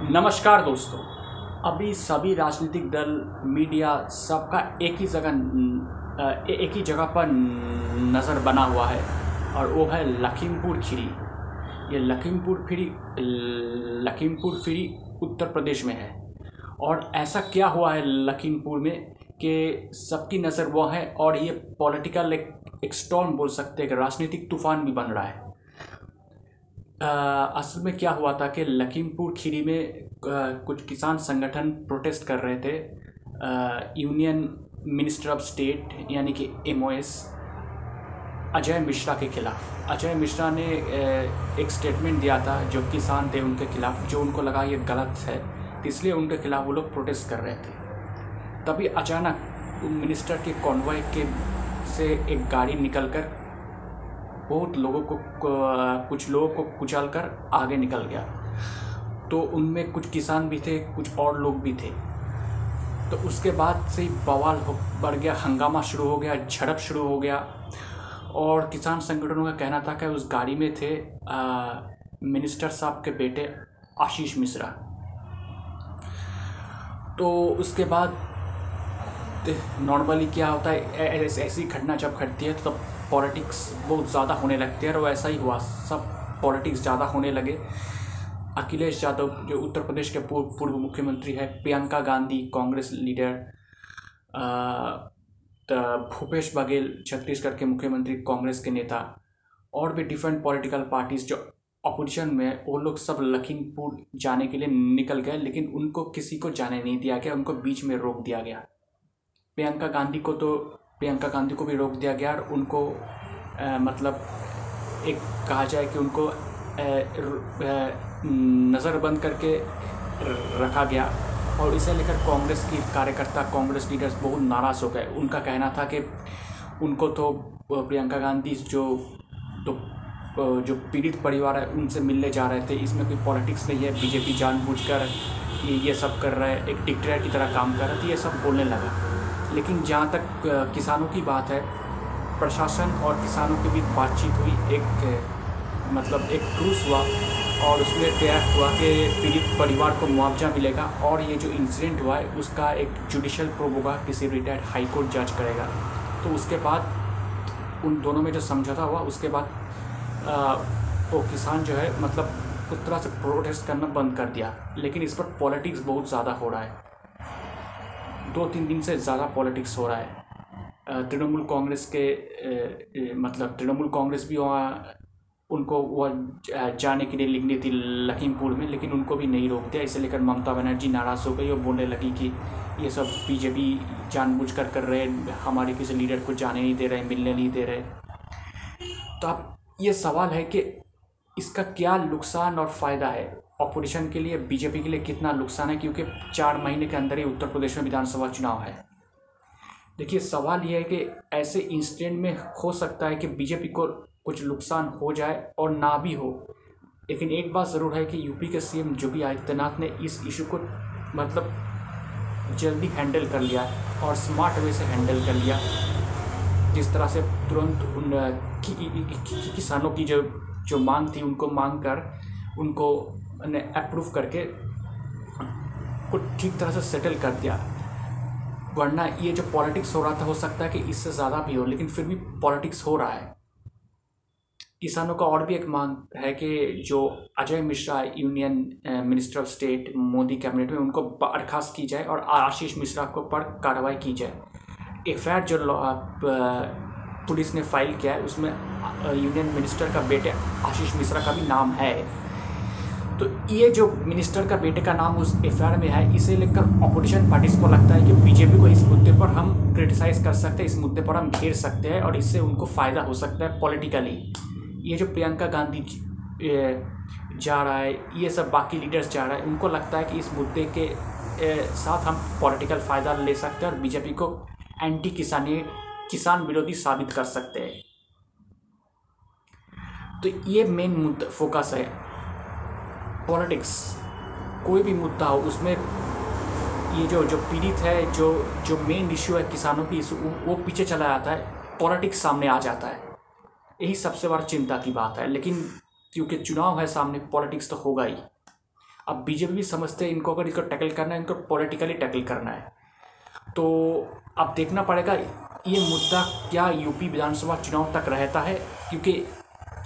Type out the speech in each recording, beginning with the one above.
नमस्कार दोस्तों। अभी सभी राजनीतिक दल मीडिया सबका एक ही जगह एक ही जगह पर नज़र बना हुआ है और वो है लखीमपुर खीरी। ये लखीमपुर खीरी लखीमपुर खीरी उत्तर प्रदेश में है। और ऐसा क्या हुआ है लखीमपुर में कि सबकी नज़र वह है और ये पॉलिटिकल एक, स्टॉर्म बोल सकते हैं कि राजनीतिक तूफ़ान भी बन रहा है। असल में क्या हुआ था कि लखीमपुर खीरी में कुछ किसान संगठन प्रोटेस्ट कर रहे थे। यूनियन मिनिस्टर ऑफ़ स्टेट यानी कि एमओएस अजय मिश्रा के खिलाफ। अजय मिश्रा ने एक स्टेटमेंट दिया था, जो किसान थे उनके खिलाफ, जो उनको लगा ये गलत है, इसलिए उनके खिलाफ वो लोग प्रोटेस्ट कर रहे थे। तभी अचानक मिनिस्टर के कॉन्वॉय के से एक गाड़ी निकलकर बहुत लोगों को कुछ लोगों को कुचल कर आगे निकल गया। तो उनमें कुछ किसान भी थे कुछ और लोग भी थे। तो उसके बाद से ही बवाल हो बढ़ गया हंगामा शुरू हो गया झड़प शुरू हो गया। और किसान संगठनों का कहना था कि उस गाड़ी में थे आ, मिनिस्टर साहब के बेटे आशीष मिश्रा। तो उसके बाद नॉर्मली क्या होता है ऐसी घटना जब घटती है तो तब पॉलिटिक्स बहुत ज़्यादा होने लगती है, और वैसा ही हुआ। सब पॉलिटिक्स ज़्यादा होने लगे। अखिलेश यादव जो उत्तर प्रदेश के पूर्व पूर्व मुख्यमंत्री है, प्रियंका गांधी, कांग्रेस लीडर भूपेश बघेल, छत्तीसगढ़ के मुख्यमंत्री, कांग्रेस के नेता, और भी डिफरेंट पॉलिटिकल पार्टीज़ जो अपोजिशन में वो लोग सब लखीमपुर जाने के लिए निकल गए, लेकिन उनको किसी को जाने नहीं दिया गया, उनको बीच में रोक दिया गया। प्रियंका गांधी को तो प्रियंका गांधी को भी रोक दिया गया और उनको अ, मतलब एक कहा जाए कि उनको नज़रबंद करके रखा गया। और इसे लेकर कांग्रेस की कार्यकर्ता कांग्रेस लीडर्स बहुत नाराज़ हो गए। उनका कहना था कि उनको तो प्रियंका गांधी जो तो जो पीड़ित परिवार है उनसे मिलने जा रहे थे। इसमें कोई पॉलिटिक्स नहीं है। बीजेपी जानबूझकर ये ये सब कर रहा है। एक डिक्टेटर की तरह काम कर रहा है। तो ये सब बोलने लगा। लेकिन जहाँ तक किसानों की बात है, प्रशासन और किसानों के बीच बातचीत हुई, एक मतलब एक ट्रूस हुआ और उसमें तय हुआ कि पीड़ित परिवार को मुआवजा मिलेगा और ये जो इंसिडेंट हुआ है, उसका एक जुडिशल प्रोब होगा किसी रिटायर्ड हाई कोर्ट जज करेगा। तो उसके बाद, उन दोनों में जो समझौता हुआ, उसके बाद वो किसान जो है मतलब उस तरह से प्रोटेस्ट करना बंद कर दिया। लेकिन इस पर पॉलिटिक्स बहुत ज़्यादा हो रहा है। दो तीन दिन से ज़्यादा पॉलिटिक्स हो रहा है। तृणमूल कांग्रेस के मतलब तृणमूल कांग्रेस भी वहाँ, उनको वह जाने के लिए लिखनी थी लखीमपुर में, लेकिन उनको भी नहीं रोक दिया। इसे लेकर ममता बनर्जी नाराज़ हो गई और बोलने लगी कि ये सब बीजेपी जानबूझकर कर रहे हमारे किसी लीडर को जाने नहीं दे रहे, मिलने नहीं दे रहे। तो अब ये सवाल है कि इसका क्या नुकसान और फ़ायदा है? ऑपोजिशन के लिए बीजेपी के लिए कितना नुकसान है? क्योंकि चार महीने के अंदर ही उत्तर प्रदेश में विधानसभा चुनाव है। देखिए सवाल यह है कि ऐसे इंसिडेंट में हो सकता है कि बीजेपी को कुछ नुकसान हो जाए और ना भी हो। लेकिन एक बात ज़रूर है कि यूपी के सीएम योगी आदित्यनाथ ने इस इशू को मतलब जल्दी हैंडल कर लिया और स्मार्ट वे से हैंडल कर लिया। जिस तरह से तुरंत उन कि, कि, कि, किसानों की जो जो मांग थी उनको मांग कर उनको ने अप्रूव करके को ठीक तरह से सेटल कर दिया। वरना ये जो पॉलिटिक्स हो रहा था, हो सकता है कि इससे ज़्यादा भी हो, लेकिन फिर भी पॉलिटिक्स हो रहा है। किसानों का और भी एक मांग है कि जो Ajay Mishra union minister of state Modi cabinet में, उनको बर्खास्त की जाए और आशीष मिश्रा को पर कार्रवाई की जाए। एफ़ जो पुलिस ने फ़ाइल किया है, उसमें यूनियन मिनिस्टर का बेटे आशीष मिश्रा का भी नाम है। तो ये जो मिनिस्टर का बेटे का नाम उस एफ़ में है, इसे लेकर अपोजिशन पार्टीज़ को लगता है कि बीजेपी को इस मुद्दे पर हम क्रिटिसाइज कर सकते हैं, इस मुद्दे पर हम घेर सकते हैं और इससे उनको फ़ायदा हो सकता है पॉलिटिकली ये जो प्रियंका गांधी जा रहा है, ये सब बाकी लीडर्स जा रहा है, उनको लगता है कि इस मुद्दे के साथ हम पॉलिटिकल फ़ायदा ले सकते हैं और बीजेपी को एंटी किसानी, किसान विरोधी साबित कर सकते हैं. तो ये मेन मुद्दा फोकस है. पॉलिटिक्स, कोई भी मुद्दा हो, उसमें ये जो जो पीड़ित है, जो जो मेन इशू है किसानों की इशू वो पीछे चला जाता है, पॉलिटिक्स सामने आ जाता है। यही सबसे बड़ा चिंता की बात है, लेकिन क्योंकि चुनाव है सामने, पॉलिटिक्स तो होगा ही। अब बीजेपी भी समझते हैं, इनको अगर इसको टैकल करना है, इनको पॉलिटिकली टैकल करना है। तो अब देखना पड़ेगा, ये मुद्दा क्या यूपी विधानसभा चुनाव तक रहता है, क्योंकि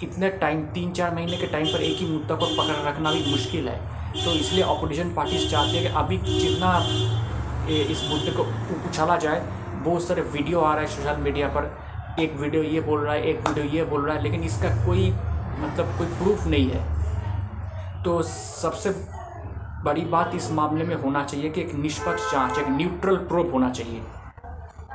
इतने टाइम तीन चार महीने के टाइम पर एक ही मुद्दा को पकड़ रखना भी मुश्किल है। तो इसलिए अपोजिशन पार्टीज़ चाहती है कि अभी जितना इस मुद्दे को उछाला जाए, बहुत सारे वीडियो आ रहा है सोशल मीडिया पर। एक वीडियो ये बोल रहा है, एक वीडियो ये बोल रहा है, लेकिन इसका कोई मतलब कोई प्रूफ नहीं है। तो सबसे बड़ी बात इस मामले में होना चाहिए कि एक निष्पक्ष जाँच, एक न्यूट्रल प्रूफ होना चाहिए।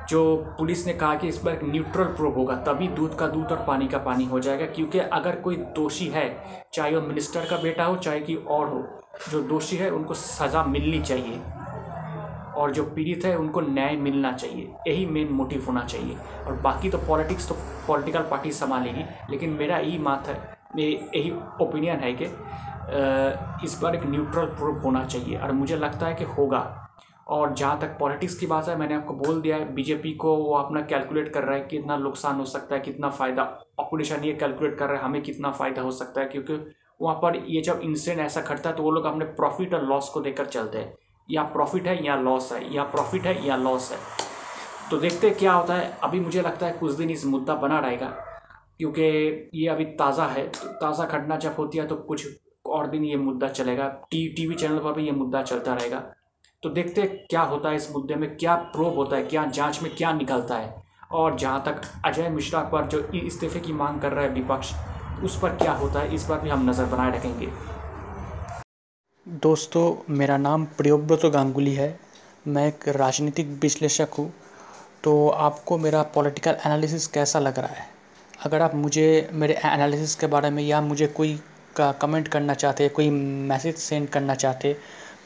जो पुलिस ने कहा कि इस पर न्यूट्रल प्रूफ होगा, तभी दूध का दूध और पानी का पानी हो जाएगा, क्योंकि अगर कोई दोषी है, चाहे वो मिनिस्टर का बेटा हो, चाहे कि और हो, जो दोषी है, उनको सज़ा मिलनी चाहिए। और जो पीड़ित है, उनको न्याय मिलना चाहिए। यही मेन मोटिव होना चाहिए। और बाकी तो पॉलिटिक्स तो पॉलिटिकल पार्टी संभालेगी, लेकिन मेरा यही मात है यही ओपिनियन है कि इस बार एक न्यूट्रल प्रूफ होना चाहिए। और मुझे लगता है कि होगा। और जहाँ तक पॉलिटिक्स की बात है, मैंने आपको बोल दिया है, बीजेपी को वो अपना कैलकुलेट कर रहा है कितना नुकसान हो सकता है, कितना फ़ायदा ऑपोजिशन ये कैलकुलेट कर रहा है, हमें कितना फ़ायदा हो सकता है, क्योंकि वहाँ पर ये जब इंसिडेंट ऐसा घटता है तो वो लोग अपने प्रॉफिट और लॉस को देखकर चलते हैं। या प्रॉफिट है या लॉस है, या प्रॉफिट है या लॉस है। तो देखते क्या होता है। अभी मुझे लगता है कुछ दिन इस मुद्दा बना रहेगा, क्योंकि ये अभी ताज़ा है। तो ताज़ा घटना जब होती है तो कुछ और दिन ये मुद्दा चलेगा। टी, टीवी चैनल पर भी ये मुद्दा चलता रहेगा। तो देखते हैं क्या होता है इस मुद्दे में, क्या प्रोब होता है, क्या जाँच में क्या निकलता है। और जहाँ तक अजय मिश्रा पर जो इस्तीफे की मांग कर रहा है विपक्ष, उस पर क्या होता है, इस पर भी हम नज़र बनाए रखेंगे। दोस्तों, मेरा नाम प्रियोव्रत गांगुली है। मैं एक राजनीतिक विश्लेषक हूँ। तो आपको मेरा पॉलिटिकल एनालिसिस कैसा लग रहा है? अगर आप मुझे, मेरे एनालिसिस के बारे में या मुझे कोई का कमेंट करना चाहते कोई मैसेज सेंड करना चाहते